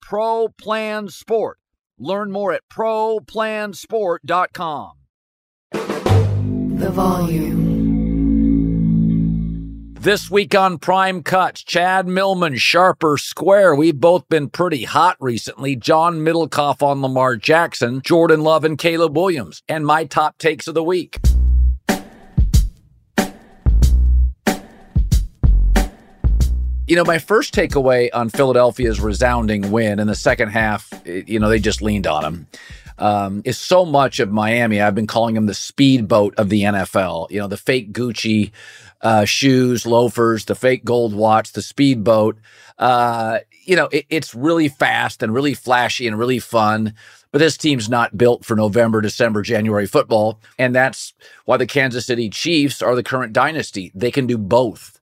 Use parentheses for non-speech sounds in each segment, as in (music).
Pro Plan Sport. Learn more at ProPlansport.com. The volume. This week on Prime Cuts, Chad Millman, Sharp or Square. We've both been pretty hot recently. John Middlekauff on Lamar Jackson, Jordan Love, and Caleb Williams. And my top takes of the week. You know, my first takeaway on Philadelphia's resounding win in the second half, you know, they just leaned on him. Um, is so much of Miami. I've been calling them the speedboat of the NFL. You know, the fake Gucci uh, shoes, loafers, the fake gold watch, the speedboat. Uh, you know, it, it's really fast and really flashy and really fun. But this team's not built for November, December, January football. And that's why the Kansas City Chiefs are the current dynasty. They can do both.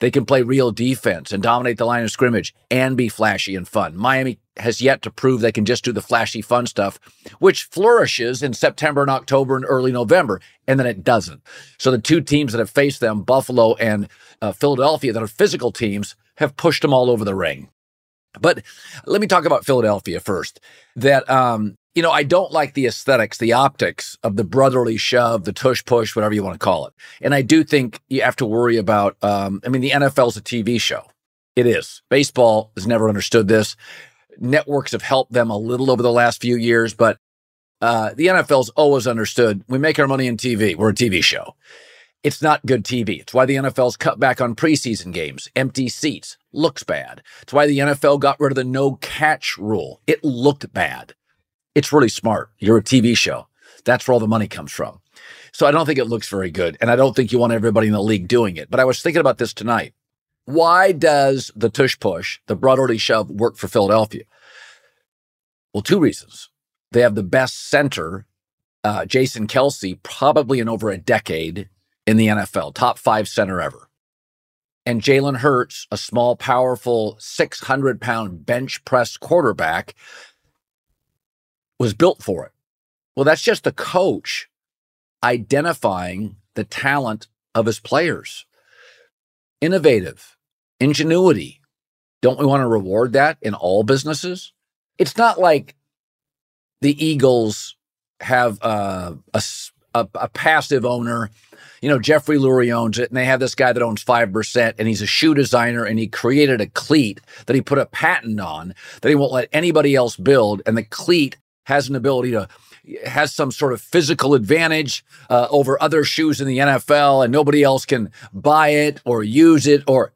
They can play real defense and dominate the line of scrimmage and be flashy and fun. Miami has yet to prove they can just do the flashy fun stuff, which flourishes in September and October and early November, and then it doesn't. So the two teams that have faced them, Buffalo and uh, Philadelphia, that are physical teams, have pushed them all over the ring. But let me talk about Philadelphia first. That um, you know, I don't like the aesthetics, the optics of the brotherly shove, the tush push, whatever you want to call it. And I do think you have to worry about, um, I mean, the NFL's a TV show. It is. Baseball has never understood this. Networks have helped them a little over the last few years, but uh, the NFL's always understood we make our money in TV. We're a TV show. It's not good TV. It's why the NFL's cut back on preseason games, empty seats, looks bad. It's why the NFL got rid of the no catch rule. It looked bad. It's really smart. You're a TV show. That's where all the money comes from. So I don't think it looks very good. And I don't think you want everybody in the league doing it. But I was thinking about this tonight. Why does the tush push, the brotherly shove, work for Philadelphia? Well, two reasons. They have the best center, uh, Jason Kelce, probably in over a decade in the NFL, top five center ever. And Jalen Hurts, a small, powerful 600 pound bench press quarterback was built for it. Well, that's just the coach identifying the talent of his players. Innovative, ingenuity. Don't we want to reward that in all businesses? It's not like the Eagles have uh, a, a, a passive owner. You know, Jeffrey Lurie owns it, and they have this guy that owns 5%, and he's a shoe designer, and he created a cleat that he put a patent on that he won't let anybody else build. And the cleat has an ability to has some sort of physical advantage uh, over other shoes in the NFL, and nobody else can buy it or use it. Or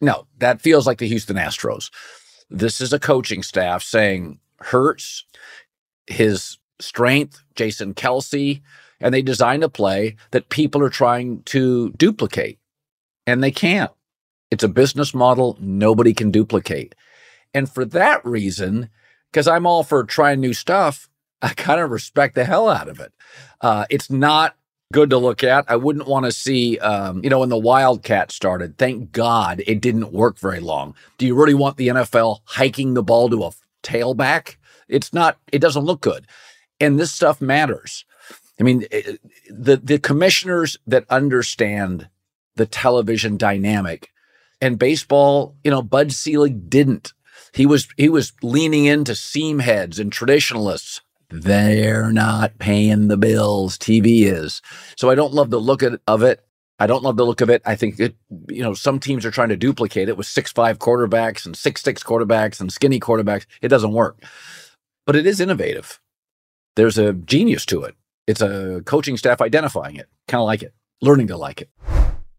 no, that feels like the Houston Astros. This is a coaching staff saying Hurts, his strength, Jason Kelce, and they designed a play that people are trying to duplicate, and they can't. It's a business model nobody can duplicate. And for that reason, because I'm all for trying new stuff. I kind of respect the hell out of it. Uh, it's not good to look at. I wouldn't want to see, um, you know, when the Wildcat started, thank God it didn't work very long. Do you really want the NFL hiking the ball to a tailback? It's not, it doesn't look good. And this stuff matters. I mean, it, the, the commissioners that understand the television dynamic and baseball, you know, Bud Selig didn't. He was he was leaning into seam heads and traditionalists. They're not paying the bills. TV is. So I don't love the look of it. I don't love the look of it. I think it, you know, some teams are trying to duplicate it with six five quarterbacks and six six quarterbacks and skinny quarterbacks. It doesn't work, but it is innovative. There's a genius to it. It's a coaching staff identifying it, kind of like it, learning to like it.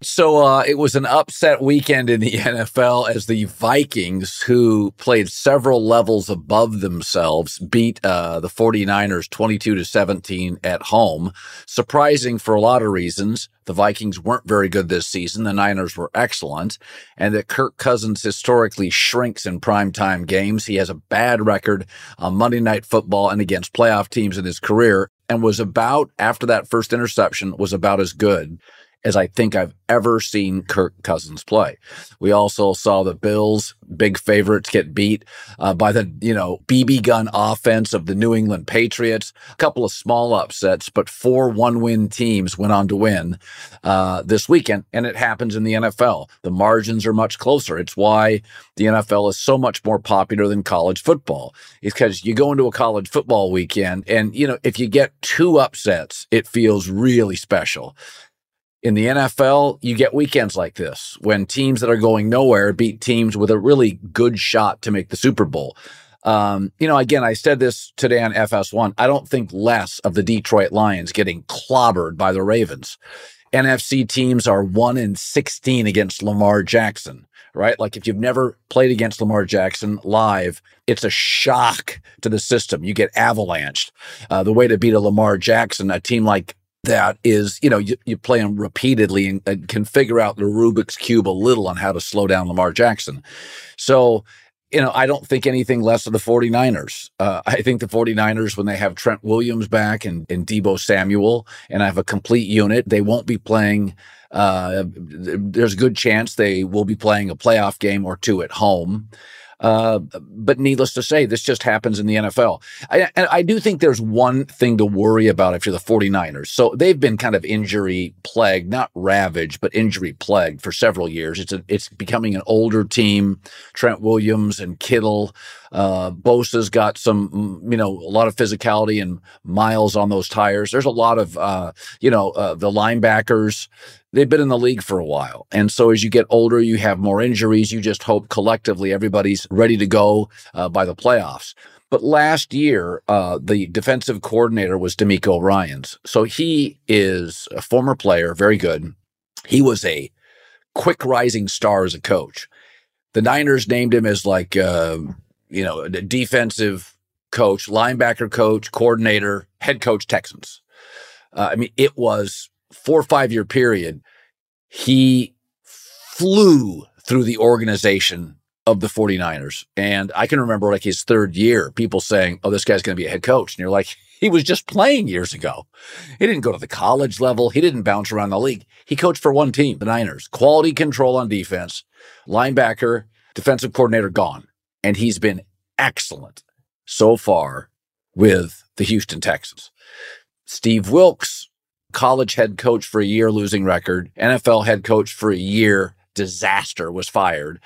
So uh, it was an upset weekend in the (laughs) NFL as the Vikings, who played several levels above themselves, beat uh, the 49ers 22 to 17 at home. Surprising for a lot of reasons. The Vikings weren't very good this season. The Niners were excellent. And that Kirk Cousins historically shrinks in primetime games. He has a bad record on Monday Night Football and against playoff teams in his career and was about, after that first interception, was about as good as I think I've ever seen Kirk Cousins play. We also saw the Bills, big favorites, get beat uh, by the, you know, BB gun offense of the New England Patriots. A couple of small upsets, but four one win teams went on to win uh, this weekend. And it happens in the NFL. The margins are much closer. It's why the NFL is so much more popular than college football. It's because you go into a college football weekend and, you know, if you get two upsets, it feels really special in the NFL, you get weekends like this when teams that are going nowhere beat teams with a really good shot to make the Super Bowl. Um, you know, again, I said this today on FS1. I don't think less of the Detroit Lions getting clobbered by the Ravens. NFC teams are one in 16 against Lamar Jackson, right? Like if you've never played against Lamar Jackson live, it's a shock to the system. You get avalanched. Uh, the way to beat a Lamar Jackson, a team like that is, you know, you, you play them repeatedly and, and, can figure out the Rubik's Cube a little on how to slow down Lamar Jackson. So, you know, I don't think anything less of the 49ers. Uh, I think the 49ers, when they have Trent Williams back and, and Deebo Samuel and I have a complete unit, they won't be playing. Uh, there's a good chance they will be playing a playoff game or two at home. Uh, but needless to say, this just happens in the NFL. I, and I do think there's one thing to worry about if you're the 49ers. So they've been kind of injury plagued, not ravaged, but injury plagued for several years. It's a, it's becoming an older team. Trent Williams and Kittle, uh, Bosa's got some, you know, a lot of physicality and miles on those tires. There's a lot of, uh, you know, uh, the linebackers they've been in the league for a while. And so as you get older, you have more injuries. You just hope collectively everybody's ready to go uh, by the playoffs. But last year, uh, the defensive coordinator was DeMeco Ryans. So he is a former player, very good. He was a quick rising star as a coach. The Niners named him as like, uh, you know, defensive coach, linebacker coach, coordinator, head coach, Texans. Uh, I mean, it was four or five year period, he flew through the organization of the 49ers. And I can remember like his third year, people saying, Oh, this guy's going to be a head coach. And you're like, (laughs) he was just playing years ago. He didn't go to the college level. He didn't bounce around the league. He coached for one team, the Niners. Quality control on defense, linebacker, defensive coordinator gone. And he's been excellent so far with the Houston Texans. Steve Wilks college head coach for a year, losing record, NFL head coach for a year, disaster, was fired.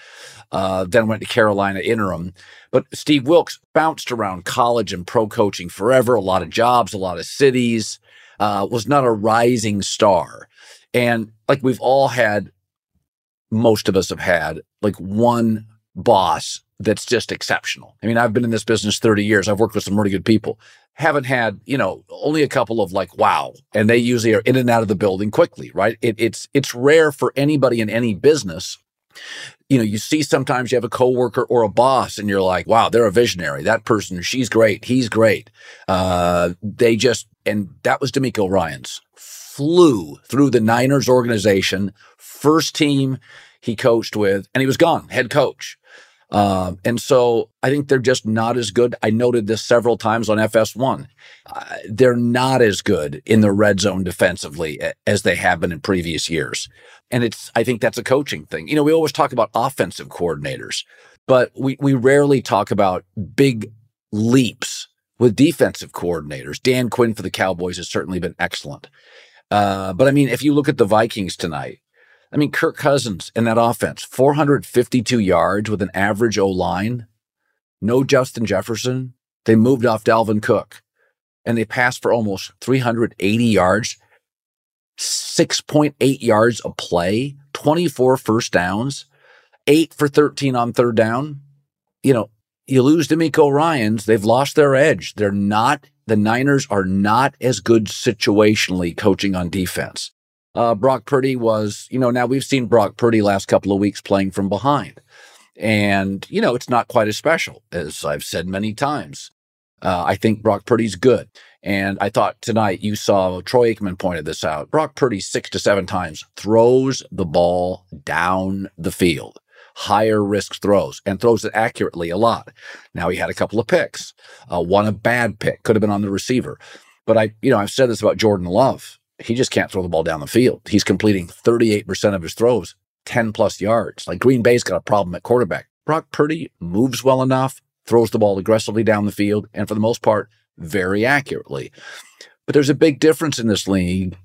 Uh, then went to Carolina interim. But Steve Wilks bounced around college and pro coaching forever, a lot of jobs, a lot of cities, uh, was not a rising star. And like we've all had, most of us have had like one boss that's just exceptional. I mean, I've been in this business 30 years. I've worked with some really good people haven't had, you know, only a couple of like, wow. And they usually are in and out of the building quickly, right? It, it's, it's rare for anybody in any business. You know, you see sometimes you have a coworker or a boss and you're like, wow, they're a visionary. That person, she's great. He's great. Uh, they just, and that was DeMeco Ryans flew through the Niners organization, first team he coached with, and he was gone, head coach. Um, and so I think they're just not as good. I noted this several times on FS1. Uh, they're not as good in the red zone defensively as they have been in previous years. And it's, I think that's a coaching thing. You know, we always talk about offensive coordinators, but we, we rarely talk about big leaps with defensive coordinators. Dan Quinn for the Cowboys has certainly been excellent. Uh, but I mean, if you look at the Vikings tonight, I mean, Kirk Cousins in that offense, 452 yards with an average O line, no Justin Jefferson. They moved off Dalvin Cook. and they passed for almost 380 yards, 6.8 yards a play, 24 first downs, eight for 13 on third down. You know, you lose DeMeco Ryans, they've lost their edge. They're not, the Niners are not as good situationally coaching on defense. Uh, Brock Purdy was, you know, now we've seen Brock Purdy last couple of weeks playing from behind. And, you know, it's not quite as special as I've said many times. Uh, I think Brock Purdy's good. And I thought tonight you saw Troy Aikman pointed this out. Brock Purdy six to seven times throws the ball down the field, higher risk throws, and throws it accurately a lot. Now he had a couple of picks, uh, one a bad pick, could have been on the receiver. But I, you know, I've said this about Jordan Love. He just can't throw the ball down the field. He's completing 38% of his throws, 10 plus yards. Like Green Bay's got a problem at quarterback. Brock Purdy moves well enough, throws the ball aggressively down the field, and for the most part, very accurately. But there's a big difference in this league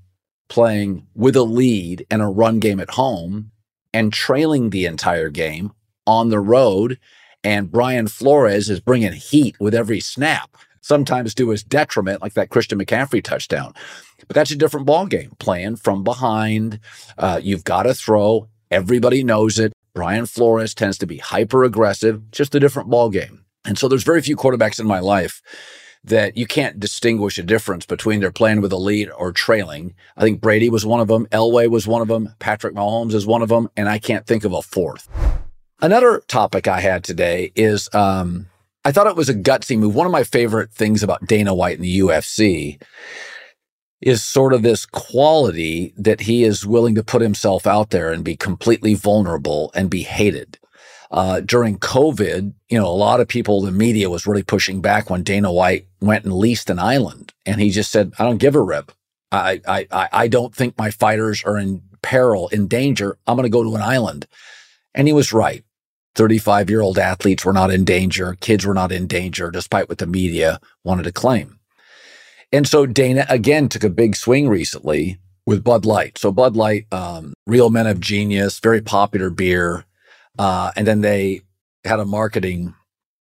playing with a lead and a run game at home and trailing the entire game on the road. And Brian Flores is bringing heat with every snap, sometimes to his detriment, like that Christian McCaffrey touchdown. But that's a different ball game. Playing from behind, uh, you've got to throw. Everybody knows it. Brian Flores tends to be hyper aggressive. Just a different ball game. And so there's very few quarterbacks in my life that you can't distinguish a difference between they're playing with a lead or trailing. I think Brady was one of them. Elway was one of them. Patrick Mahomes is one of them. And I can't think of a fourth. Another topic I had today is um, I thought it was a gutsy move. One of my favorite things about Dana White in the UFC is sort of this quality that he is willing to put himself out there and be completely vulnerable and be hated uh, during COVID, you know, a lot of people, the media was really pushing back when Dana White went and leased an island. And he just said, I don't give a rip. I, I, I don't think my fighters are in peril, in danger. I'm going to go to an island. And he was right. 35 year old athletes were not in danger. Kids were not in danger, despite what the media wanted to claim. And so Dana again took a big swing recently with Bud Light. So Bud Light, um, Real Men of Genius, very popular beer. Uh, and then they had a marketing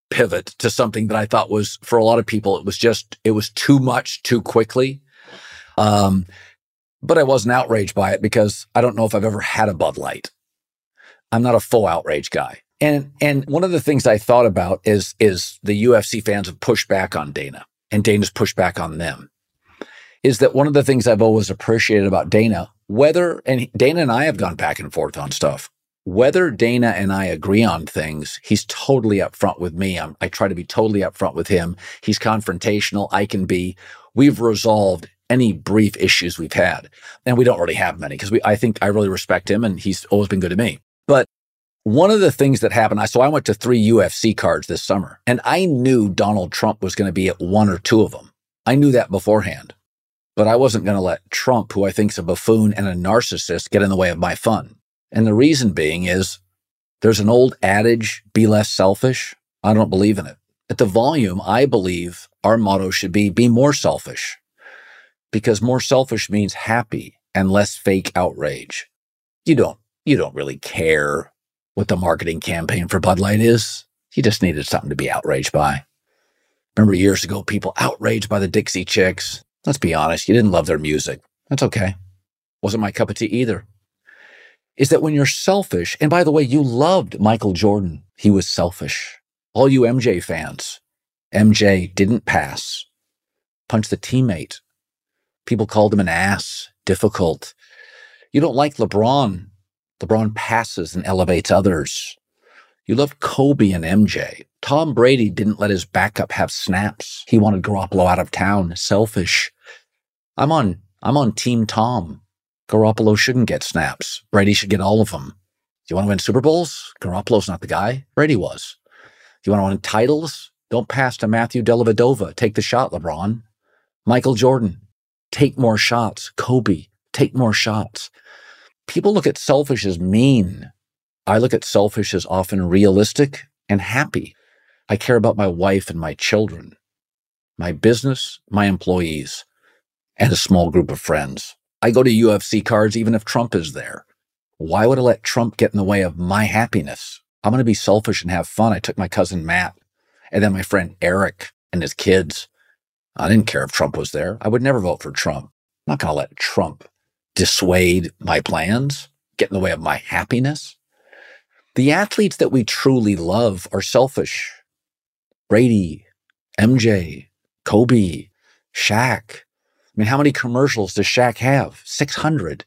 pivot to something that I thought was for a lot of people, it was just, it was too much too quickly. Um, but I wasn't outraged by it because I don't know if I've ever had a Bud Light. I'm not a full outrage guy. And and one of the things I thought about is is the UFC fans have pushed back on Dana and Dana's pushback on them. Is that one of the things I've always appreciated about Dana, whether and Dana and I have gone back and forth on stuff whether Dana and I agree on things, he's totally upfront with me. I'm, i try to be totally upfront with him. He's confrontational. I can be. We've resolved any brief issues we've had, and we don't really have many because we. I think I really respect him, and he's always been good to me. But one of the things that happened, I so I went to three UFC cards this summer, and I knew Donald Trump was going to be at one or two of them. I knew that beforehand, but I wasn't going to let Trump, who I think's a buffoon and a narcissist, get in the way of my fun. And the reason being is there's an old adage, be less selfish. I don't believe in it. At the volume, I believe our motto should be be more selfish because more selfish means happy and less fake outrage. You don't, you don't really care what the marketing campaign for Bud Light is. He just needed something to be outraged by. Remember years ago, people outraged by the Dixie Chicks. Let's be honest, you didn't love their music. That's okay. Wasn't my cup of tea either is that when you're selfish, and by the way, you loved Michael Jordan. He was selfish. All you MJ fans, MJ didn't pass, punched the teammate. People called him an ass, difficult. You don't like LeBron. LeBron passes and elevates others. You loved Kobe and MJ. Tom Brady didn't let his backup have snaps. He wanted Garoppolo out of town. Selfish. I'm on, I'm on team Tom. Garoppolo shouldn't get snaps. Brady should get all of them. Do you want to win Super Bowls? Garoppolo's not the guy. Brady was. Do you want to win titles? Don't pass to Matthew Dellavedova. Take the shot, LeBron. Michael Jordan, take more shots. Kobe, take more shots. People look at selfish as mean. I look at selfish as often realistic and happy. I care about my wife and my children, my business, my employees, and a small group of friends. I go to UFC cards even if Trump is there. Why would I let Trump get in the way of my happiness? I'm going to be selfish and have fun. I took my cousin Matt and then my friend Eric and his kids. I didn't care if Trump was there. I would never vote for Trump. I'm not going to let Trump dissuade my plans, get in the way of my happiness. The athletes that we truly love are selfish. Brady, MJ, Kobe, Shaq. I mean, how many commercials does Shaq have? 600.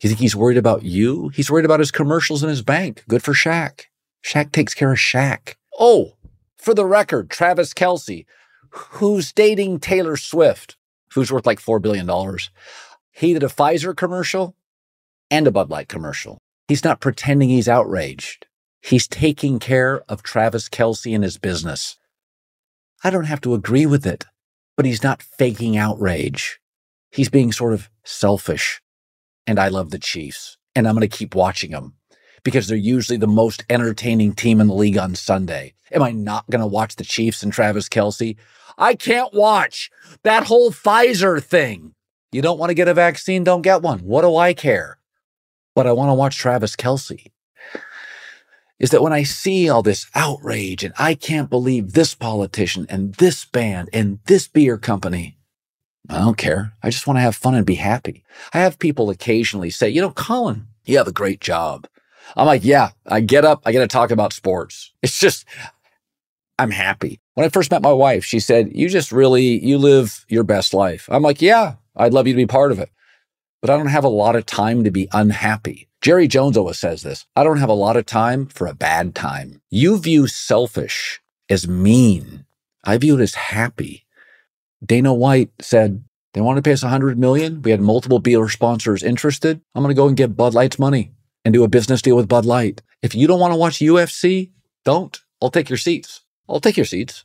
You think he's worried about you? He's worried about his commercials in his bank. Good for Shaq. Shaq takes care of Shaq. Oh, for the record, Travis Kelce, who's dating Taylor Swift, who's worth like $4 billion. He did a Pfizer commercial and a Bud Light commercial. He's not pretending he's outraged. He's taking care of Travis Kelce and his business. I don't have to agree with it, but he's not faking outrage. He's being sort of selfish. And I love the Chiefs, and I'm going to keep watching them because they're usually the most entertaining team in the league on Sunday. Am I not going to watch the Chiefs and Travis Kelce? I can't watch that whole Pfizer thing. You don't want to get a vaccine, don't get one. What do I care? But I want to watch Travis Kelce. Is that when I see all this outrage and I can't believe this politician and this band and this beer company, I don't care. I just want to have fun and be happy. I have people occasionally say, you know, Colin, you have a great job. I'm like, yeah, I get up, I get to talk about sports. (laughs) It's just, I'm happy. When I first met my wife, she said, you just really, you live your best life. I'm like, yeah, I'd love you to be part of it. But I don't have a lot of time to be unhappy. Jerry Jones always says this I don't have a lot of time for a bad time. You view selfish as mean. I view it as happy. Dana White said, they want to pay us 100 million. We had multiple beer sponsors interested. I'm going to go and get Bud Light's money and do a business deal with Bud Light. If you don't want to watch UFC, don't. I'll take your seats. I'll take your seats.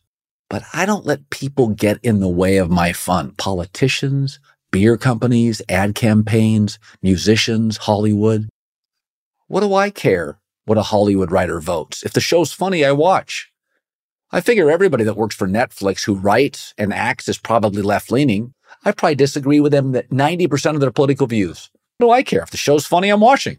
But I don't let people get in the way of my fun. Politicians, beer companies, ad campaigns, musicians, Hollywood. What do I care what a Hollywood writer votes? If the show's funny, I watch. I figure everybody that works for Netflix who writes and acts is probably left leaning. I probably disagree with them that 90% of their political views. What do I care? If the show's funny, I'm watching.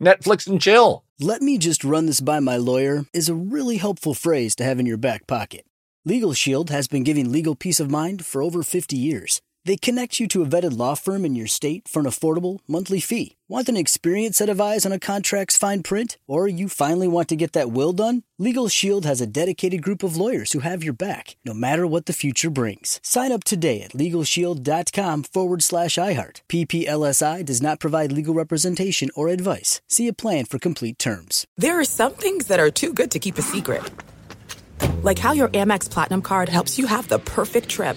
Netflix and chill. Let me just run this by my lawyer is a really helpful phrase to have in your back pocket. Legal Shield has been giving legal peace of mind for over 50 years. They connect you to a vetted law firm in your state for an affordable monthly fee. Want an experienced set of eyes on a contract's fine print? Or you finally want to get that will done? Legal Shield has a dedicated group of lawyers who have your back, no matter what the future brings. Sign up today at LegalShield.com forward slash iHeart. PPLSI does not provide legal representation or advice. See a plan for complete terms. There are some things that are too good to keep a secret. Like how your Amex Platinum card helps you have the perfect trip.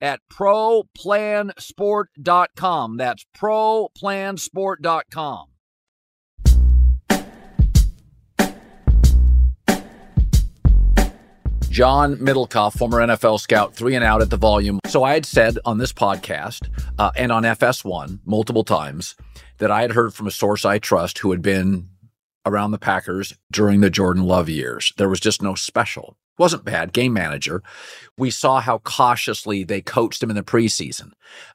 at ProPlansport.com. That's ProPlansport.com. John Middlekauff, former NFL scout, three and out at the volume. So I had said on this podcast uh, and on FS1 multiple times that I had heard from a source I trust who had been around the Packers during the Jordan Love years. There was just no special wasn't bad game manager. We saw how cautiously they coached him in the preseason.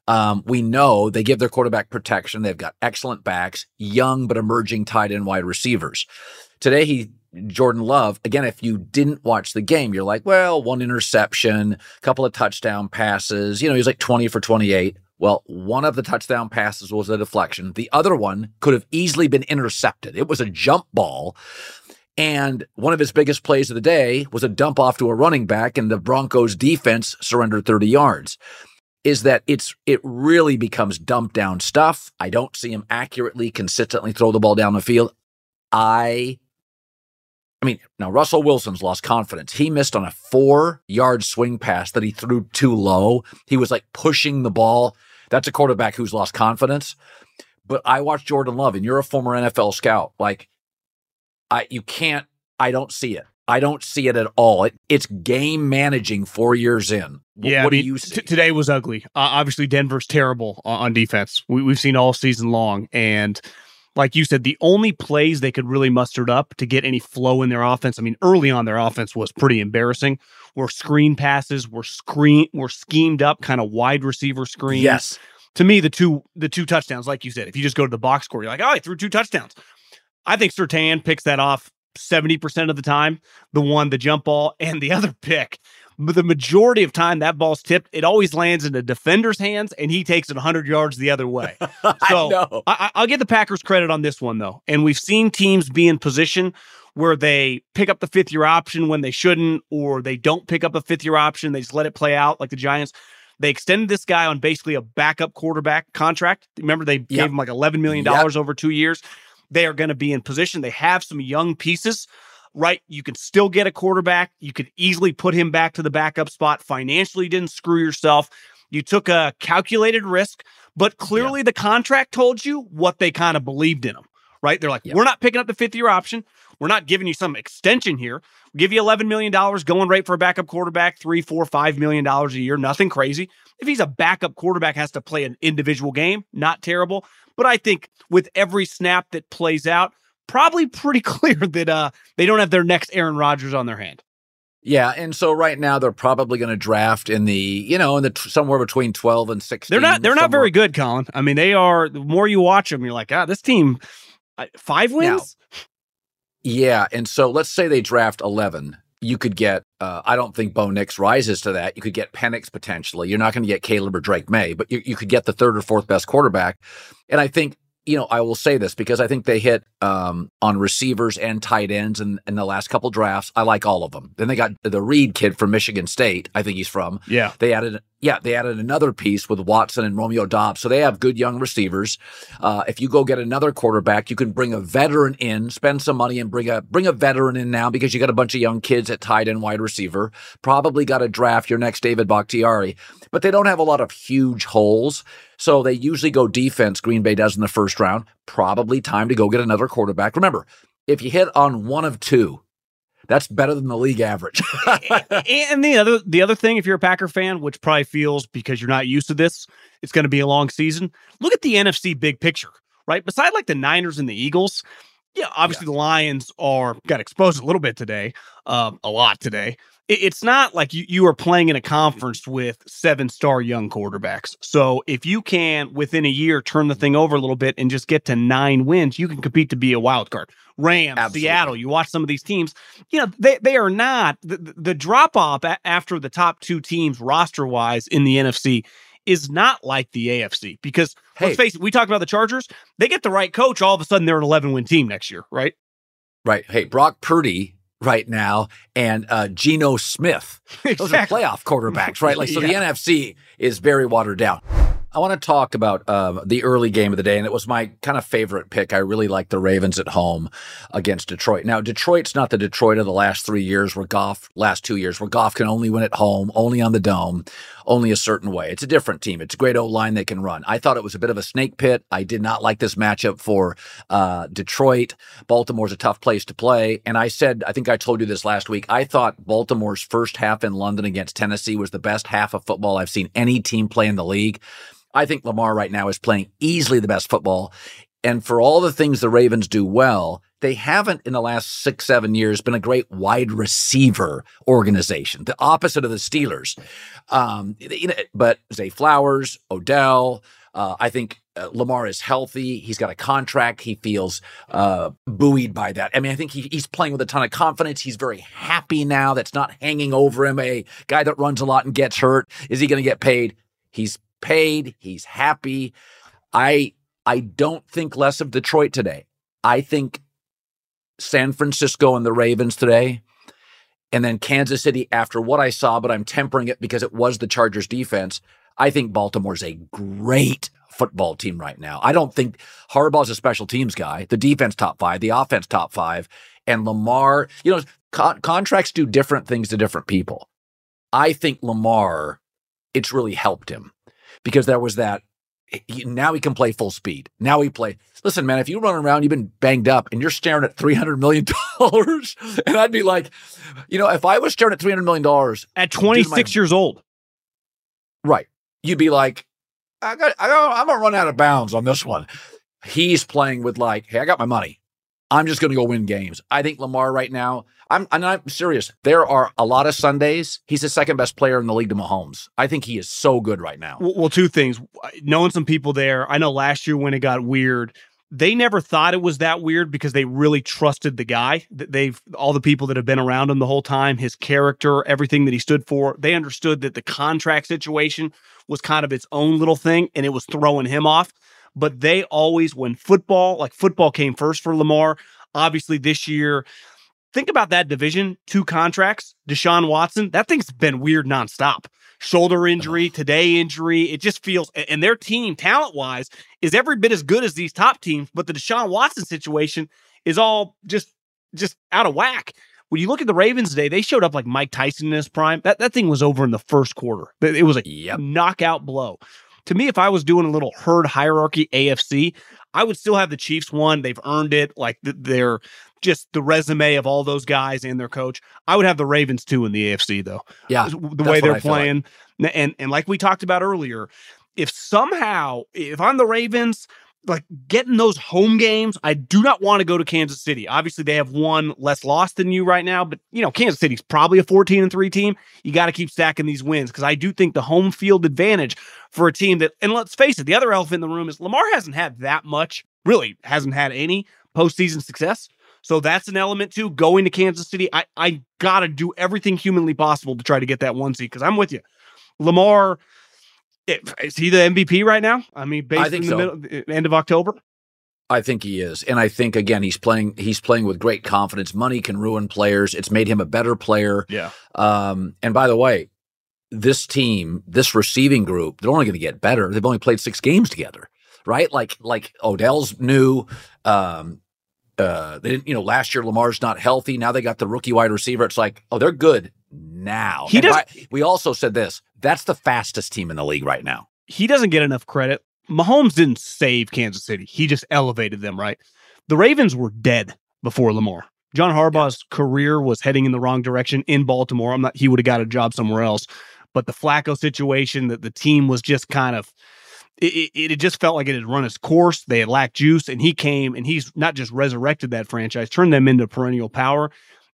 Um, we know they give their quarterback protection. They've got excellent backs, young but emerging tight end wide receivers. Today, he Jordan Love, again, if you didn't watch the game, you're like, well, one interception, a couple of touchdown passes. You know, he's like 20 for 28. Well, one of the touchdown passes was a deflection. The other one could have easily been intercepted. It was a jump ball and one of his biggest plays of the day was a dump off to a running back, and the Broncos defense surrendered 30 yards. is that it's it really becomes dump down stuff. I don't see him accurately, consistently throw the ball down the field. I I mean, now Russell Wilson's lost confidence. He missed on a four yard swing pass that he threw too low. He was like pushing the ball. That's a quarterback who's lost confidence. But I watched Jordan Love, and you're a former NFL scout. Like, I you can't. I don't see it. I don't see it at all. It, it's game managing four years in. Yeah, what I mean, do you see? t- today was ugly. Uh, obviously, Denver's terrible on, on defense. We, we've seen all season long, and like you said, the only plays they could really muster up to get any flow in their offense. I mean, early on, their offense was pretty embarrassing. Were screen passes, were screen, were schemed up, kind of wide receiver screens. yes, To me, the two the two touchdowns, like you said, if you just go to the box score, you're like, oh, I threw two touchdowns. I think Surtain picks that off 70% of the time, the one, the jump ball, (laughs) and the other pick. But the majority of time that ball's tipped, it always lands in the defender's hands and he takes it 100 yards the other way. (laughs) I So know. I, I'll give the Packers credit on this one, though. And we've seen teams be in position where they pick up the fifth year option when they shouldn't, or they don't pick up a fifth year option. They just let it play out like the Giants. They extended this guy on basically a backup quarterback contract. Remember, they Yep. gave him like $11 million over two years. They are going to be in position. They have some young pieces, right? You can still get a quarterback. You could easily put him back to the backup spot. Financially, didn't screw yourself. You took a calculated risk, but clearly the contract told you what they kind of believed in him, right? They're like, Yep. we're not picking up the fifth year option. We're not giving you some extension here. We'll give you $11 million going rate for a backup quarterback, three, four, five million dollars a year. Nothing crazy. If he's a backup quarterback, has to play an individual game, not terrible. But I think with every snap that plays out, probably pretty (laughs) clear that uh they don't have their next Aaron Rodgers on their hand. Yeah, and so right now they're probably going to draft in the you know in the t- somewhere between twelve and sixteen. They're not they're not very good, Colin. I mean, they are the more you watch them, you're like, ah, this team five wins? Yeah, and so let's say they draft eleven. You could get. Uh, I don't think Bo Nix rises to that. You could get Penix potentially. You're not going to get Caleb or Drake Maye, but you, you could get the third or fourth best quarterback. And I think you know I will say this because I think they hit um, on receivers and tight ends in, in the last couple drafts. I like all of them. Then they got the Reed kid from Michigan State. I think he's from. Yeah. They added, yeah, they added another piece with Watson and Romeo Doubs. So they have good young receivers. Uh, if you go get another quarterback, you can bring a veteran in, spend some money, and bring a bring a veteran in now because you got a bunch of young kids at tight end wide receiver. Probably got to draft your next David Bakhtiari, but they don't have a lot of huge holes. So they usually go defense. Green Bay does in the first round. Probably time to go get another quarterback. Remember, if you hit on one of two, that's better than the league average. (laughs) and the other the other thing, if you're a Packer fan, which probably feels because you're not used to this, it's going to be a long season. Look at the NFC big picture, right? Beside like the Niners and the Eagles, yeah, obviously the Lions are got exposed a little bit today, um, a lot today. It- it's not like you you are playing in a conference with seven star young quarterbacks. So if you can within a year turn the thing over a little bit and just get to nine wins, you can compete to be a wild card. Rams, Absolutely. Seattle. You watch some of these teams you know they they are not the, the- the drop off after the top two teams roster wise in the NFC is not like the AFC because Hey. let's face it, we talked about the Chargers. They get the right coach, all of a sudden they're an 11 win team next year, right? right. Hey, Brock Purdy right now and uh, Geno Smith. Those Exactly. are playoff quarterbacks, right? Like, so the (laughs) NFC is very watered down. I want to talk about um, the early game of the day, and it was my kind of favorite pick. I really like the Ravens at home against Detroit. Now, Detroit's not the Detroit of the last three years where Goff, last two years, where Goff can only win at home, only on the dome, only a certain way. It's a different team. It's a great O line they can run. I thought it was a bit of a snake pit. I did not like this matchup for uh, Detroit. Baltimore's a tough place to play. And I said, I think I told you this last week, I thought Baltimore's first half in London against Tennessee was the best half of football I've seen any team play in the league. I think Lamar right now is playing easily the best football. And for all the things the Ravens do well, they haven't in the last six, seven years been a great wide receiver organization, the opposite of the Steelers. Um, you know, but Zay Flowers, Odell, uh, I think uh, Lamar is healthy. He's got a contract. He feels uh, buoyed by that. I mean, I think he, he's playing with a ton of confidence. He's very happy now. That's not hanging over him. A guy that runs a lot and gets hurt. Is he going to get paid? He's paid. He's happy. I I don't think less of Detroit today. I think San Francisco and the Ravens today, and then Kansas City after what I saw, but I'm tempering it because it was the Chargers defense. I think Baltimore's a great football team right now. I don't think Harbaugh's a special teams guy. The defense top five, the offense top five, and Lamar. You know, con- contracts do different things to different people. I think Lamar, it's really helped him because there was that. Eh, he, now he can play full speed. Now he play. Listen, man, if you run around, you've been banged up, and you're staring at three hundred million (laughs) dollars, and I'd be like, you know, if I was staring at three hundred million dollars at twenty six years old, right? You'd be like, I got, I got, I'm gonna run out of bounds on this one. He's playing with like, hey, I got my money. I'm just gonna go win games. I think Lamar right now. I'm, I'm serious. There are a lot of Sundays. He's the second best player in the league to Mahomes. I think he is so good right now. Well, well, two things. Knowing some people there, I know last year when it got weird, they never thought it was that weird because they really trusted the guy. They've all the people that have been around him the whole time, his character, everything that he stood for. They understood that the contract situation was kind of its own little thing and it was throwing him off. But they always, when football, like football came first for Lamar, obviously this year, think about that division, two contracts, Deshaun Watson, that thing's been weird nonstop. Shoulder injury, today injury. It just feels, and their team, talent wise, is every bit as good as these top teams. But the Deshaun Watson situation is all just just out of whack. When you look at the Ravens today, they showed up like Mike Tyson in his prime. That that thing was over in the first quarter. It was a yep. knockout blow. To me, if I was doing a little herd hierarchy AFC, I would still have the Chiefs one. They've earned it. Like they're just the resume of all those guys and their coach. I would have the Ravens too in the AFC though. Yeah, the way they're playing, like. and and like we talked about earlier, if somehow if I'm the Ravens, like getting those home games, I do not want to go to Kansas City. Obviously, they have one less loss than you right now, but you know, Kansas City's probably a 14 and 3 team. You got to keep stacking these wins because I do think the home field advantage for a team that, and let's face it, the other elephant in the room is Lamar hasn't had that much, really hasn't had any postseason success. So that's an element too. Going to Kansas City, I, I got to do everything humanly possible to try to get that one seed because I'm with you. Lamar, is he the MVP right now? I mean, based I in the so. middle, end of October. I think he is, and I think again he's playing. He's playing with great confidence. Money can ruin players. It's made him a better player. Yeah. Um, and by the way, this team, this receiving group, they're only going to get better. They've only played six games together, right? Like like Odell's new. Um, uh, they didn't. You know, last year Lamar's not healthy. Now they got the rookie wide receiver. It's like, oh, they're good now. He does. By, we also said this. That's the fastest team in the league right now. He doesn't get enough credit. Mahomes didn't save Kansas City. He just elevated them, right? The Ravens were dead before Lamar. John Harbaugh's yeah. career was heading in the wrong direction in Baltimore. I'm not he would have got a job somewhere else. But the Flacco situation that the team was just kind of it, it, it just felt like it had run its course. They had lacked juice, and he came and he's not just resurrected that franchise, turned them into perennial power.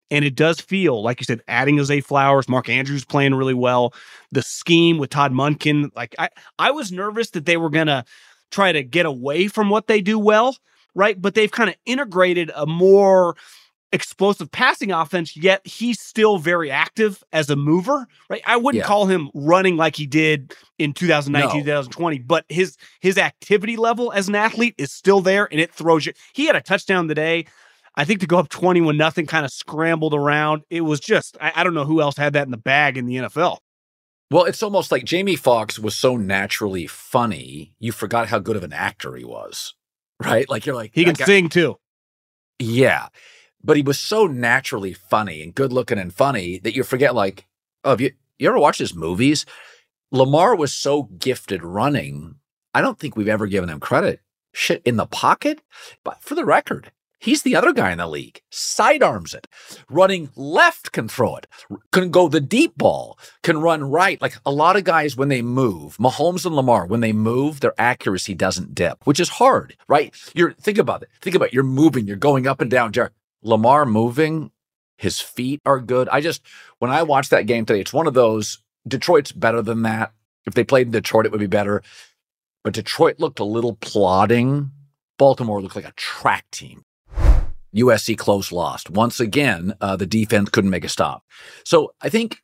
And it does feel, like you said, adding Zay Flowers, Mark Andrews playing really well. The scheme with Todd Monken, like I, I was nervous that they were gonna try to get away from what they do well, right? But they've kind of integrated a more explosive passing offense, yet he's still very active as a mover, right? I wouldn't yeah. call him running like he did in 2019, no. 2020, but his his activity level as an athlete is still there and it throws you. He had a touchdown today I think to go up 21 nothing kind of scrambled around. It was just, I, I, don't know who else had that in the bag in the NFL. Well, it's almost like Jamie Foxx was so naturally funny, you forgot how good of an actor he was, right? Like you're like, he can guy, sing too. Yeah. But he was so naturally funny and good looking and funny that you forget, like, oh, have you, you ever watched his movies? Lamar was so gifted running. I don't think we've ever given him credit. Shit in the pocket. But for the record, He's the other guy in the league. Sidearms it. Running left can throw it. Can go the deep ball. Can run right. Like a lot of guys when they move, Mahomes and Lamar, when they move, their accuracy doesn't dip, which is hard, right? You're think about it. Think about it. you're moving, you're going up and down. Lamar moving, his feet are good. I just when I watched that game today, it's one of those Detroit's better than that. If they played in Detroit, it would be better. But Detroit looked a little plodding. Baltimore looked like a track team. USC close lost. Once again, uh, the defense couldn't make a stop. So I think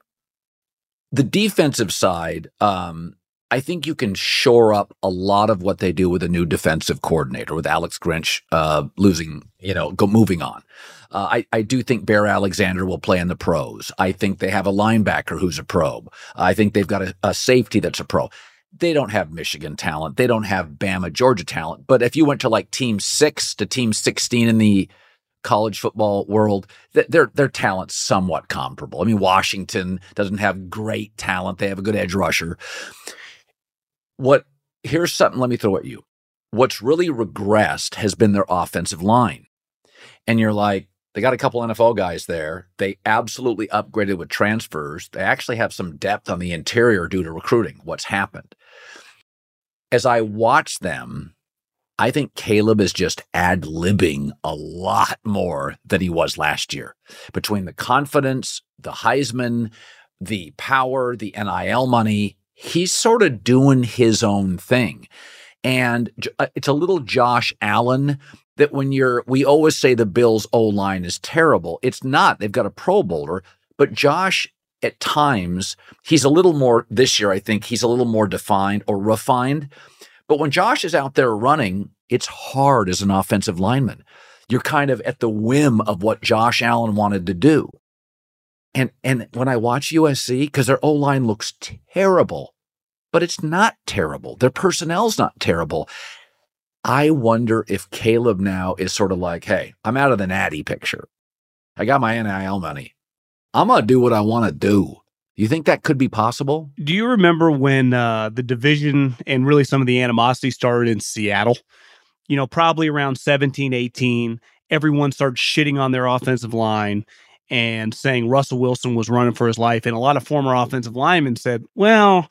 the defensive side, um, I think you can shore up a lot of what they do with a new defensive coordinator, with Alex Grinch uh, losing, you know, go moving on. Uh, I, I do think Bear Alexander will play in the pros. I think they have a linebacker who's a pro. I think they've got a, a safety that's a pro. they don't have Michigan talent. They don't have Bama, Georgia talent. But if you went to like team six to team 16 in the college football world, their their talent's somewhat comparable. I mean, Washington doesn't have great talent. They have a good edge rusher. What here's something let me throw at you. What's really regressed has been their offensive line. And you're like, they got a couple NFL guys there. They absolutely upgraded with transfers. They actually have some depth on the interior due to recruiting. What's happened? As I watch them, I think Caleb is just ad libbing a lot more than he was last year. Between the confidence, the Heisman, the power, the NIL money, he's sort of doing his own thing. And uh, it's a little Josh Allen that when you're, we always say the Bills O line is terrible. It's not. They've got a Pro Bowler, but Josh at times, he's a little more this year, I think he's a little more defined or refined. But when Josh is out there running, it's hard as an offensive lineman. You're kind of at the whim of what Josh Allen wanted to do. And and when I watch USC, because their O line looks terrible, but it's not terrible. Their personnel's not terrible. I wonder if Caleb now is sort of like, hey, I'm out of the natty picture. I got my NIL money. I'm to do what I want to do. You think that could be possible? Do you remember when uh, the division and really some of the animosity started in Seattle? You know, probably around 17, 18, everyone started shitting on their offensive line and saying Russell Wilson was running for his life. And a lot of former offensive linemen said, well,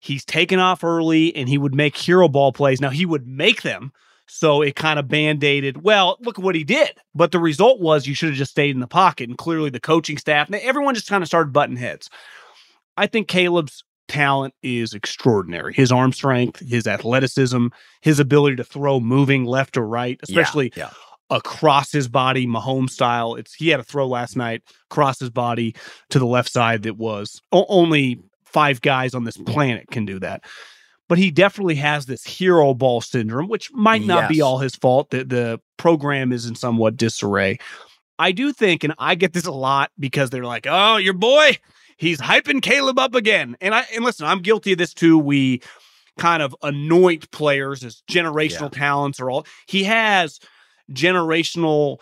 he's taken off early and he would make hero ball plays. Now, he would make them. So it kind of band aided, well, look what he did. But the result was you should have just stayed in the pocket. And clearly the coaching staff, everyone just kind of started butting heads. I think Caleb's talent is extraordinary. His arm strength, his athleticism, his ability to throw moving left or right, especially yeah, yeah. Across his body, Mahomes style. It's he had a throw last night across his body to the left side that was only five guys on this planet can do that. But he definitely has this hero ball syndrome, which might not yes. be all his fault. That the program is in somewhat disarray. I do think, and I get this a lot because they're like, "Oh, your boy, he's hyping Caleb up again." And I and listen, I'm guilty of this too. We kind of anoint players as generational yeah. talents or all. He has generational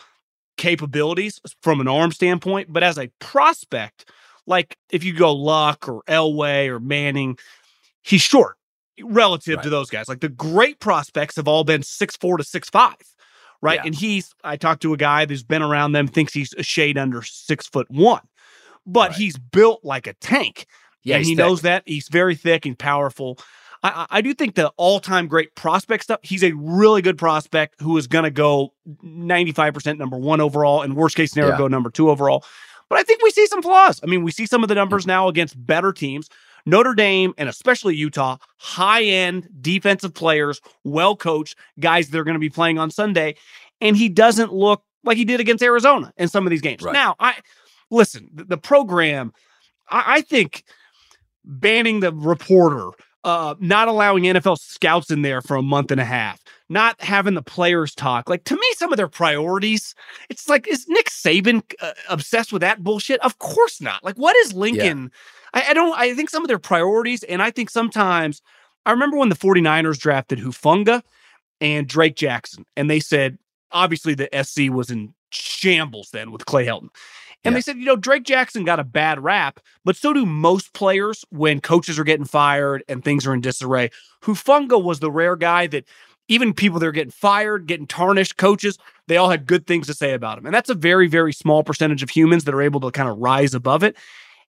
capabilities from an arm standpoint, but as a prospect, like if you go Luck or Elway or Manning, he's short relative right. to those guys. Like the great prospects have all been six four to six five, right? Yeah. And he's I talked to a guy who's been around them, thinks he's a shade under six foot one, but right. he's built like a tank. Yeah, and he thick. knows that he's very thick and powerful. I, I do think the all-time great prospect stuff. He's a really good prospect who is going to go 95% number one overall, and worst case scenario, yeah. go number two overall. But I think we see some flaws. I mean, we see some of the numbers now against better teams. Notre Dame and especially Utah, high end defensive players, well coached guys that are going to be playing on Sunday. And he doesn't look like he did against Arizona in some of these games. Right. Now, I listen, the, the program, I, I think banning the reporter, uh, not allowing NFL scouts in there for a month and a half, not having the players talk. Like to me, some of their priorities, it's like, is Nick Saban uh, obsessed with that bullshit? Of course not. Like, what is Lincoln? Yeah. I, I don't, I think some of their priorities, and I think sometimes, I remember when the 49ers drafted Hufanga and Drake Jackson, and they said, obviously the SC was in shambles then with Clay Helton. And yeah. they said, you know, Drake Jackson got a bad rap, but so do most players when coaches are getting fired and things are in disarray. Hufanga was the rare guy that even people that are getting fired, getting tarnished, coaches, they all had good things to say about him. And that's a very, very small percentage of humans that are able to kind of rise above it.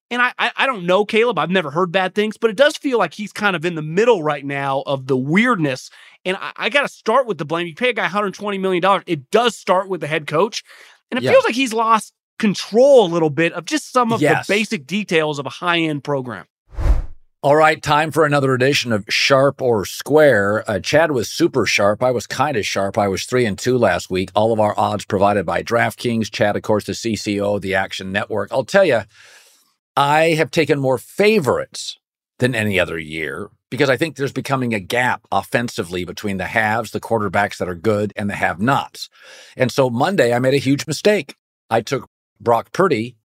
And I, I, I don't know Caleb. I've never heard bad things, but it does feel like he's kind of in the middle right now of the weirdness. And I, I got to start with the blame. You pay a guy 120 million dollars. It does start with the head coach, and it yeah. feels like he's lost control a little bit of just some of yes. the basic details of a high end program. All right, time for another edition of Sharp or Square. Uh, Chad was super sharp. I was kind of sharp. I was three and two last week. All of our odds provided by DraftKings. Chad, of course, the CCO, the Action Network. I'll tell you, I have taken more favorites than any other year because I think there's becoming a gap offensively between the haves, the quarterbacks that are good, and the have nots. And so Monday, I made a huge mistake. I took Brock Purdy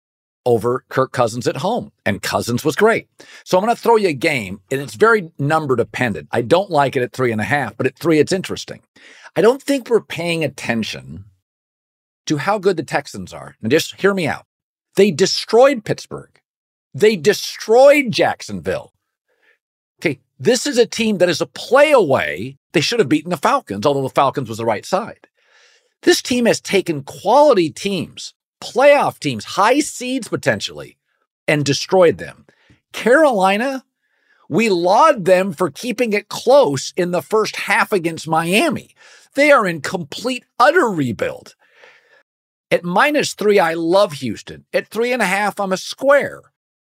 over Kirk Cousins at home, and Cousins was great. So I'm going to throw you a game, and it's very number dependent. I don't like it at three and a half, but at three, it's interesting. I don't think we're paying attention to how good the Texans are. Now, just hear me out. They destroyed Pittsburgh. They destroyed Jacksonville. Okay, this is a team that is a play away. They should have beaten the Falcons, although the Falcons was the right side. This team has taken quality teams, playoff teams, high seeds potentially, and destroyed them. Carolina, we laud them for keeping it close in the first half against Miami. They are in complete, utter rebuild. At minus three, I love Houston. At three and a half, I'm a square.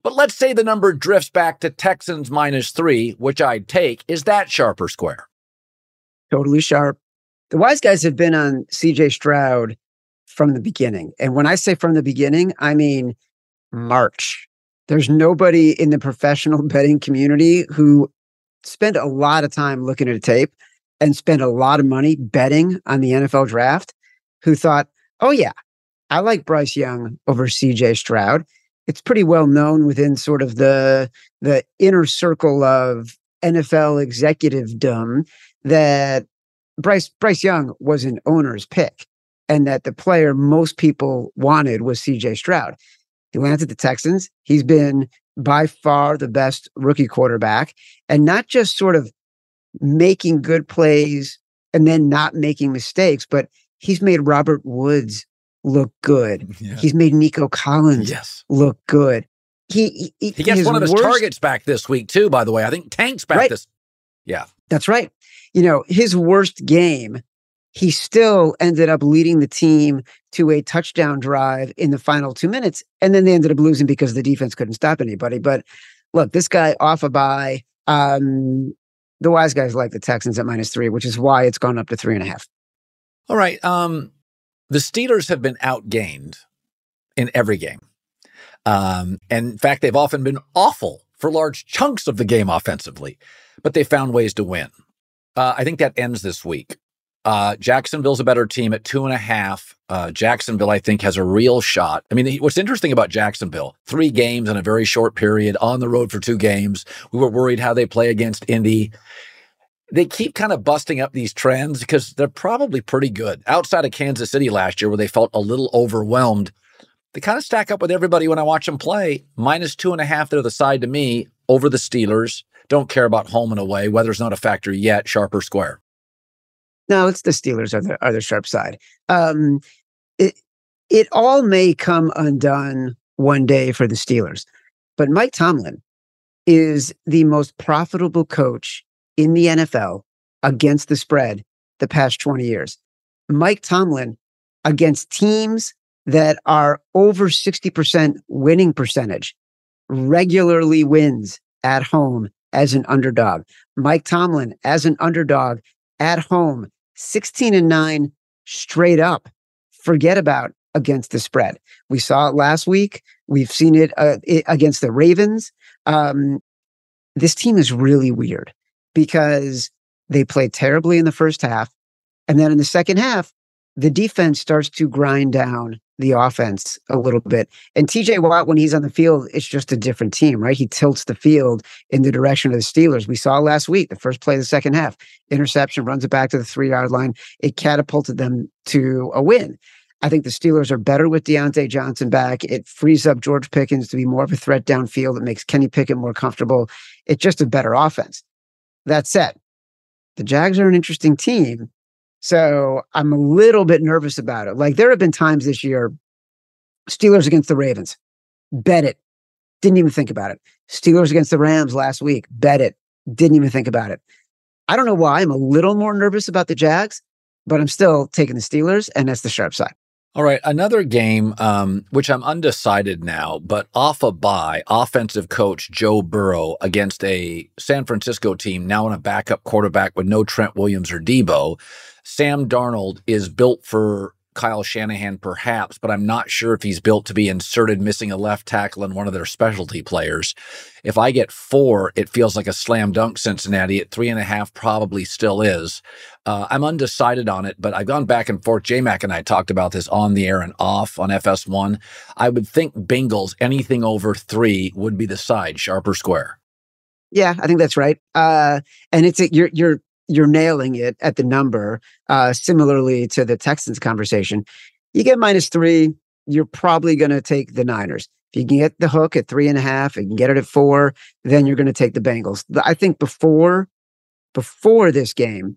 But let's say the number drifts back to Texans minus three, which I'd take. Is that sharper square? Totally sharp. The wise guys have been on CJ Stroud from the beginning. And when I say from the beginning, I mean March. There's nobody in the professional (laughs) betting community who spent a lot of time looking at a tape and spent a lot of money betting on the NFL draft who thought, oh, yeah, I like Bryce Young over CJ Stroud. It's pretty well known within sort of the the inner circle of NFL executive dumb that Bryce Bryce Young was an owner's pick and that the player most people wanted was CJ Stroud. He went to the Texans. He's been by far the best rookie quarterback and not just sort of making good plays and then not making mistakes, but he's made Robert Woods look good. (laughs) Yeah. He's made Nico Collins yes. look good. He he, he gets one of his worst, targets back this week too. By the way, I think Tank's back right. this. Yeah, that's right. You know his worst game, he still ended up leading the team to a touchdown drive in the final two minutes, and then they ended up losing because the defense couldn't stop anybody. But look, this guy off a bye. Um, the wise guys like the Texans at minus three, which is why it's gone up to three and a half. All right. Um, the Steelers have been outgained in every game. Um, and in fact, they've often been awful for large chunks of the game offensively, but they found ways to win. Uh, I think that ends this week. Uh, Jacksonville's a better team at two and a half. Uh, Jacksonville, I think, has a real shot. I mean, what's interesting about Jacksonville, three games in a very short period, on the road for two games. We were worried how they play against Indy they keep kind of busting up these trends because they're probably pretty good. Outside of Kansas City last year, where they felt a little overwhelmed, they kind of stack up with everybody when I watch them play. Minus two and a half, they're the side to me over the Steelers. Don't care about home and away. Weather's not a factor yet. Sharp or square? No, it's the Steelers are the are the sharp side. Um, it it all may come undone one day for the Steelers, but Mike Tomlin is the most profitable coach in the NFL against the spread the past 20 years. Mike Tomlin against teams that are over 60% winning percentage regularly wins at home as an underdog. Mike Tomlin as an underdog at home, 16 and 9 straight up. Forget about against the spread. We saw it last week. We've seen it, uh, against the Ravens. Um, this team is really weird because they played terribly in the first half. And then in the second half, the defense starts to grind down the offense a little bit. And TJ Watt, when he's on the field, it's just a different team, right? He tilts the field in the direction of the Steelers. We saw last week, the first play of the second half, interception, runs it back to the three yard line. It catapulted them to a win. I think the Steelers are better with Diontae Johnson back. It frees up George Pickens to be more of a threat downfield. It makes Kenny Pickett more comfortable. It's just a better offense. That said, the Jags are an interesting team. So I'm a little bit nervous about it. Like there have been times this year, Steelers against the Ravens, bet it. Didn't even think about it. Steelers against the Rams last week, bet it. Didn't even think about it. I don't know why. I'm a little more nervous about the Jags, but I'm still taking the Steelers, and that's the sharp side. All right, another game um, which I'm undecided now, but off a bye, offensive coach Joe Burrow against a San Francisco team now in a backup quarterback with no Trent Williams or Deebo. Sam Darnold is built for Kyle Shanahan, perhaps, but I'm not sure if he's built to be inserted missing a left tackle and one of their specialty players. If I get four, it feels like a slam dunk Cincinnati. At three and a half, probably still is. Uh, I'm undecided on it, but I've gone back and forth. J Mac and I talked about this on the air and off on FS1. I would think Bengals, anything over three would be the side, sharp or square. Yeah, I think that's right. Uh, and it's a, you're you're you're nailing it at the number. Uh, similarly to the Texans conversation, you get minus three, you're probably going to take the Niners. If you can get the hook at three and a half, and you can get it at four, then you're going to take the Bengals. I think before before this game,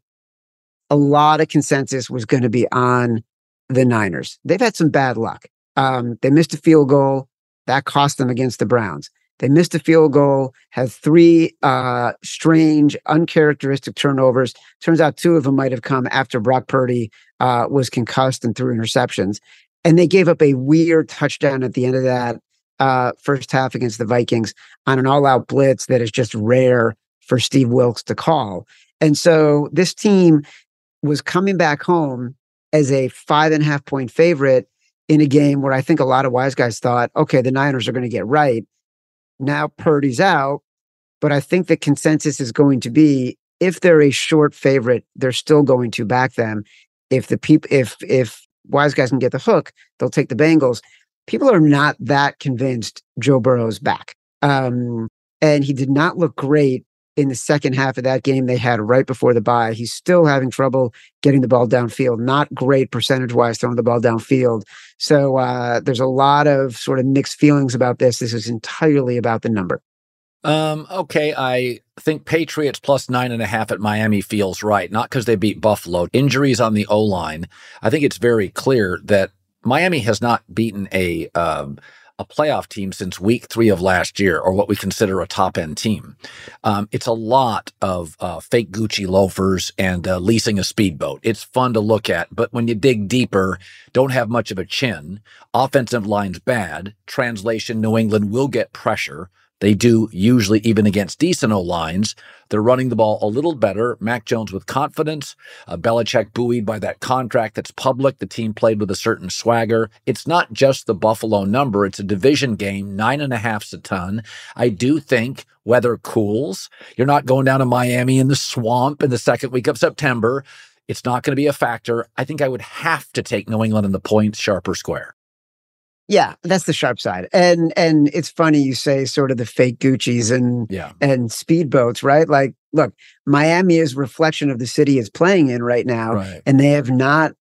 a lot of consensus was going to be on the Niners. They've had some bad luck. Um, they missed a field goal that cost them against the Browns. They missed a field goal, had three uh, strange, uncharacteristic turnovers. Turns out two of them might have come after Brock Purdy uh, was concussed and threw interceptions. And they gave up a weird touchdown at the end of that uh, first half against the Vikings on an all out blitz that is just rare for Steve Wilks to call. And so this team was coming back home as a five and a half point favorite in a game where I think a lot of wise guys thought, okay, the Niners are going to get right. Now Purdy's out, but I think the consensus is going to be if they're a short favorite, they're still going to back them. If the people, if if wise guys can get the hook, they'll take the Bengals. People are not that convinced Joe Burrow's back, um, and he did not look great in the second half of that game they had right before the bye. He's still having trouble getting the ball downfield. Not great percentage wise throwing the ball downfield. So uh, there's a lot of sort of mixed feelings about this. This is entirely about the number. Um, okay, I think Patriots plus nine and a half at Miami feels right, not because they beat Buffalo. Injuries on the O line. I think it's very clear that Miami has not beaten a um, a playoff team since week three of last year, or what we consider a top end team. Um, it's a lot of uh, fake Gucci loafers and uh, leasing a speedboat. It's fun to look at, but when you dig deeper, don't have much of a chin. Offensive line's bad. Translation: New England will get pressure. They do usually even against decent O lines. They're running the ball a little better. Mac Jones with confidence. Uh, Belichick buoyed by that contract that's public. The team played with a certain swagger. It's not just the Buffalo number. It's a division game. Nine and a half's a ton. I do think weather cools. You're not going down to Miami in the swamp in the second week of September. It's not going to be a factor. I think I would have to take New England in the points, sharp or square. Yeah, that's the sharp side. And and it's funny you say sort of the fake Gucci's and yeah. and speedboats, right? Like, look, Miami is reflection of the city is playing in right now, right. and they have not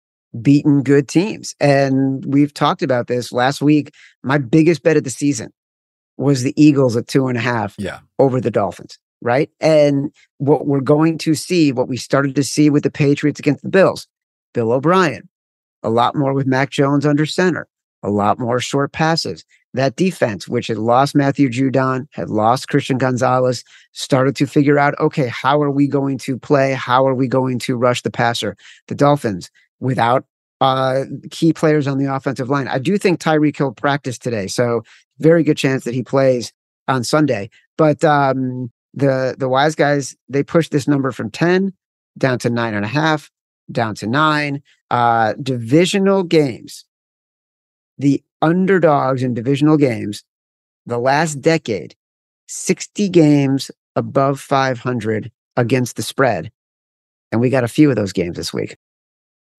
beaten good teams. And we've talked about this last week. My biggest bet of the season was the Eagles at two and a half yeah. over the Dolphins. Right. And what we're going to see, what we started to see with the Patriots against the Bills, Bill O'Brien, a lot more with Mac Jones under center a lot more short passes. That defense, which had lost Matthew Judon, had lost Christian Gonzalez, started to figure out, okay, how are we going to play? How are we going to rush the passer? The Dolphins, without uh, key players on the offensive line. I do think Tyreek Hill practiced today, so very good chance that he plays on Sunday. But um, the the wise guys they pushed this number from ten down to nine and a half, down to nine. Uh, divisional games the underdogs in divisional games the last decade 60 games above 500 against the spread and we got a few of those games this week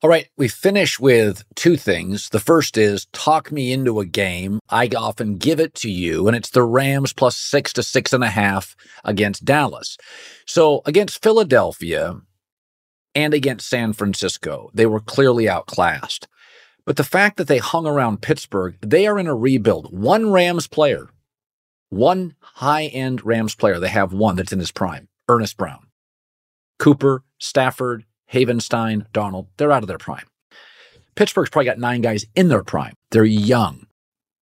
all right, we finish with two things. The first is talk me into a game. I often give it to you, and it's the Rams plus six to six and a half against Dallas. So against Philadelphia and against San Francisco, they were clearly outclassed. But the fact that they hung around Pittsburgh, they are in a rebuild. One Rams player, one high end Rams player, they have one that's in his prime Ernest Brown. Cooper, Stafford, Havenstein, Donald, they're out of their prime. Pittsburgh's probably got nine guys in their prime. They're young.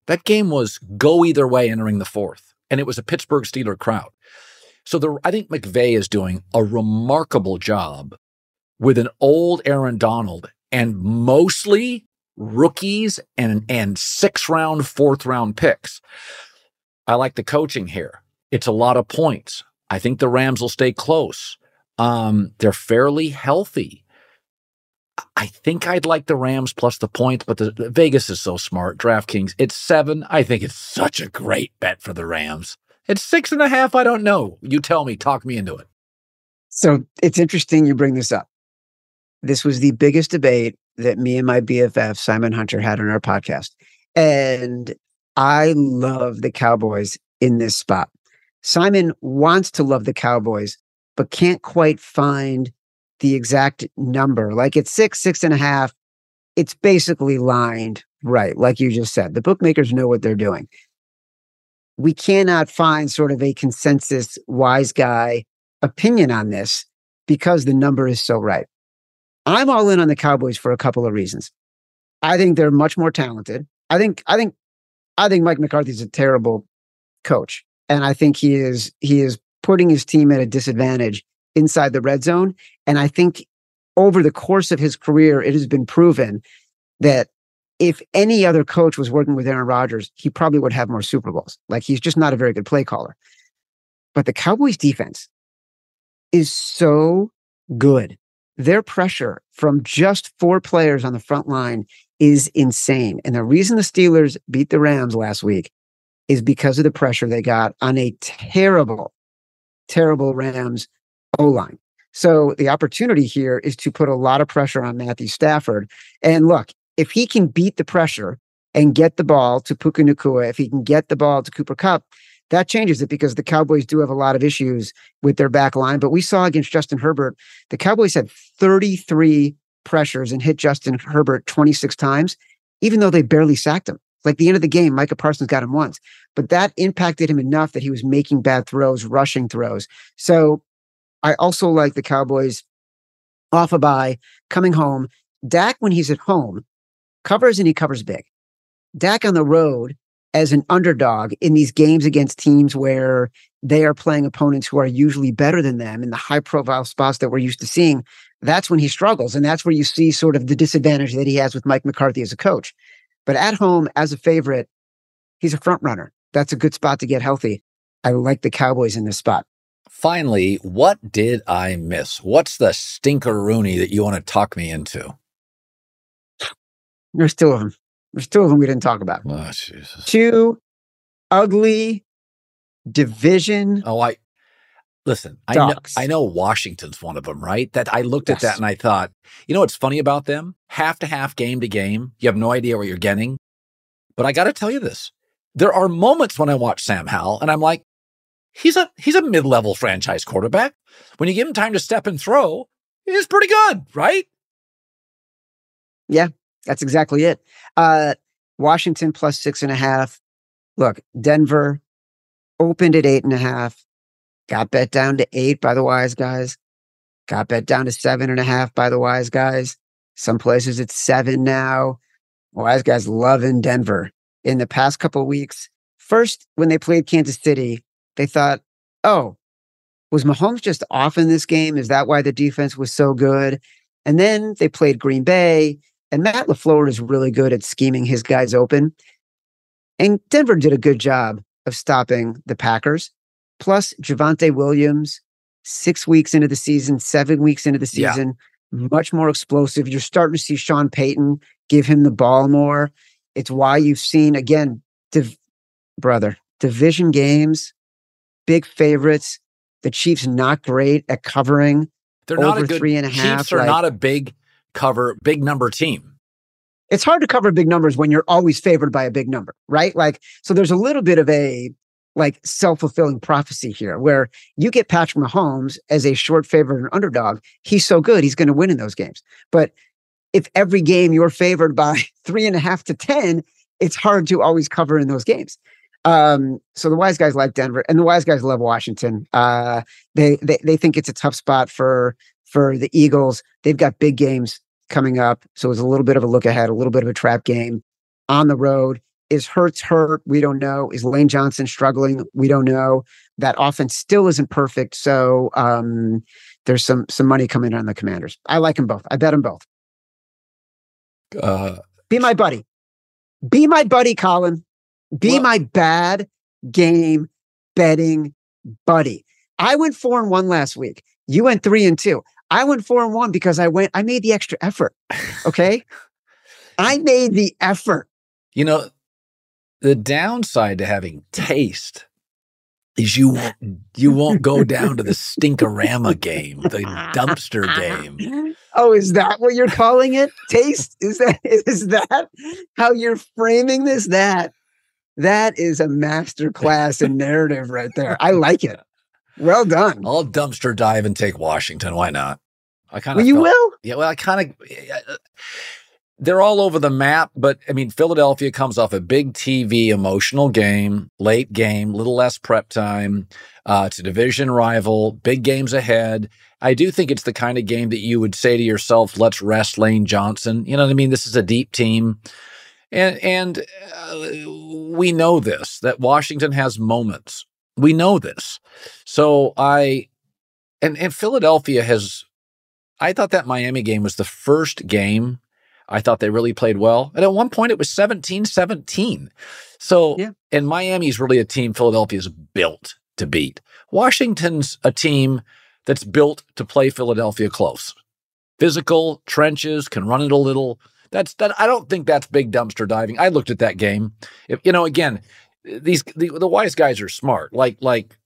That game was go either way entering the fourth, and it was a Pittsburgh Steeler crowd. So the, I think McVay is doing a remarkable job with an old Aaron Donald and mostly rookies and and six round, fourth round picks. I like the coaching here. It's a lot of points. I think the Rams will stay close. Um, they're fairly healthy. I think I'd like the Rams plus the points, but the, the Vegas is so smart. DraftKings, it's seven. I think it's such a great bet for the Rams. It's six and a half. I don't know. You tell me. Talk me into it. So it's interesting you bring this up. This was the biggest debate that me and my BFF Simon Hunter had on our podcast. And I love the Cowboys in this spot. Simon wants to love the Cowboys, but can't quite find the exact number. Like it's six, six and a half. It's basically lined right, like you just said. The bookmakers know what they're doing. We cannot find sort of a consensus wise guy opinion on this because the number is so right. I'm all in on the Cowboys for a couple of reasons. I think they're much more talented. I think I think I think Mike McCarthy's a terrible coach. And I think he is he is putting his team at a disadvantage inside the red zone. And I think over the course of his career, it has been proven that if any other coach was working with Aaron Rodgers, he probably would have more Super Bowls. Like he's just not a very good play caller. But the Cowboys defense is so good. Their pressure from just four players on the front line is insane. And the reason the Steelers beat the Rams last week is because of the pressure they got on a terrible, terrible Rams O line. So the opportunity here is to put a lot of pressure on Matthew Stafford. And look, if he can beat the pressure and get the ball to Puka Nacua, if he can get the ball to Cooper Kupp, that changes it because the Cowboys do have a lot of issues with their back line. But we saw against Justin Herbert, the Cowboys had 33 pressures and hit Justin Herbert 26 times, even though they barely sacked him. Like the end of the game, Micah Parsons got him once, but that impacted him enough that he was making bad throws, rushing throws. So I also like the Cowboys off a bye, coming home. Dak, when he's at home, covers and he covers big. Dak on the road as an underdog in these games against teams where they are playing opponents who are usually better than them in the high profile spots that we're used to seeing, that's when he struggles. And that's where you see sort of the disadvantage that he has with Mike McCarthy as a coach. But at home, as a favorite, he's a front runner. That's a good spot to get healthy. I like the Cowboys in this spot. Finally, what did I miss? What's the stinker Rooney that you want to talk me into? There's two of them. There's two of them we didn't talk about. Oh, Jesus. Two ugly division. Oh, I listen. I know, I know Washington's one of them, right? That I looked at that and I thought, you know what's funny about them? Half to half, game to game. You have no idea what you're getting. But I got to tell you this: there are moments when I watch Sam Howell and I'm like, he's a he's a mid level franchise quarterback. When you give him time to step and throw, he's pretty good, right? That's exactly it. Uh, Washington plus six and a half. Look, Denver opened at eight and a half, got bet down to eight by the wise guys, got bet down to seven and a half by the wise guys. Some places it's seven now. Wise guys loving Denver. In the past couple weeks, first when they played Kansas City, they thought, oh, was Mahomes just off in this game? Is that why the defense was so good? And then they played Green Bay, and Matt LaFleur is really good at scheming his guys open. And Denver did a good job of stopping the Packers. Plus, Javonte Williams, six weeks into the season, seven weeks into the Yeah. season, much more explosive. You're starting to see Sean Payton give him the ball more. It's why you've seen, again, div- brother, division games, big favorites. The Chiefs not great at covering. They're not a good three and a half, Chiefs are like- not a big cover, big number team. it's hard to cover big numbers when you're always favored by a big number, right? Like, so there's a little bit of a like self-fulfilling prophecy here where you get Patrick Mahomes as a short favorite and underdog. He's so good, he's going to win in those games. But if every game you're favored by (laughs) three and a half to 10, it's hard to always cover in those games. Um, so the wise guys like Denver and the wise guys love Washington. Uh, they, they, they think it's a tough spot for, for the Eagles. They've got big games coming up. So it was a little bit of a look ahead, a little bit of a trap game on the road. Is Hurts hurt? We don't know. Is Lane Johnson struggling? We don't know. That offense still isn't perfect. So um, there's some some money coming in on the Commanders. I like them both. I bet them both. Uh, Be my buddy. Be my buddy, Colin. Be Well- my bad game betting buddy. I went four and one last week. You went three and two. I went four and one because I went, I made the extra effort. Okay. I made the effort. You know, the downside to having taste is you won't, you won't go down to the stinkorama game, the dumpster game. Oh, is that what you're calling it? Taste? Is that is that how you're framing this? That that is a master class in narrative right there. I like it. Well done. I'll dumpster dive and take Washington. Why not? I kind of Well, you will? Yeah, well, I kind of. They're all over the map, but I mean, Philadelphia comes off a big TV emotional game, late game, little less prep time. Uh, it's a division rival, big games ahead. I do think it's the kind of game that you would say to yourself, "Let's rest Lane Johnson." You know what I mean? This is a deep team, and and uh, we know this that Washington has moments. We know this, so I and and Philadelphia has I thought that Miami game was the first game I thought they really played well. And at one point it was 17 17. So, Yeah. and Miami's really a team Philadelphia's built to beat. Washington's a team that's built to play Philadelphia close. Physical, trenches, can run it a little. That's that. I don't think that's big dumpster diving. I looked at that game. If, you know, again, these the, the wise guys are smart. Like like,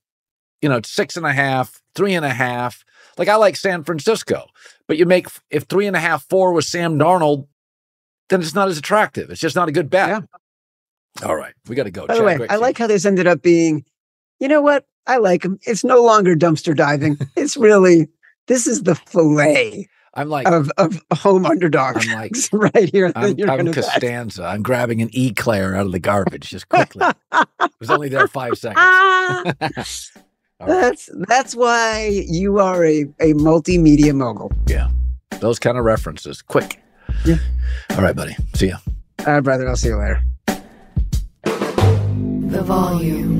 you know, six and a half, three and a half. Like I like San Francisco, but you make if three and a half, four with Sam Darnold, then it's not as attractive. It's just not a good bet. Yeah. All right, we got to go. By the way, I like how this ended up being, you know what? I like them. It's no longer dumpster diving. (laughs) it's really, this is the fillet I'm like of, of home underdog I'm like- (laughs) right here. I'm, you're I'm gonna bet. Costanza. I'm grabbing an eclair out of the garbage just (laughs) quickly. it was only there five seconds. That's that's why you are a, a multimedia mogul. Yeah. Those kind of references, quick. Yeah. All right, buddy. See ya. All right, brother. I'll see you later. The volume.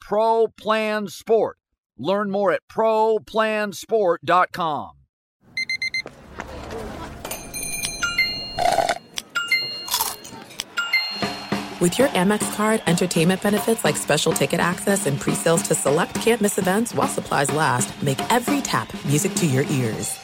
Pro Plan Sport. Learn more at ProPlansport.com. With your Amex card, entertainment benefits like special ticket access and pre-sales to select campus events while supplies last make every tap music to your ears.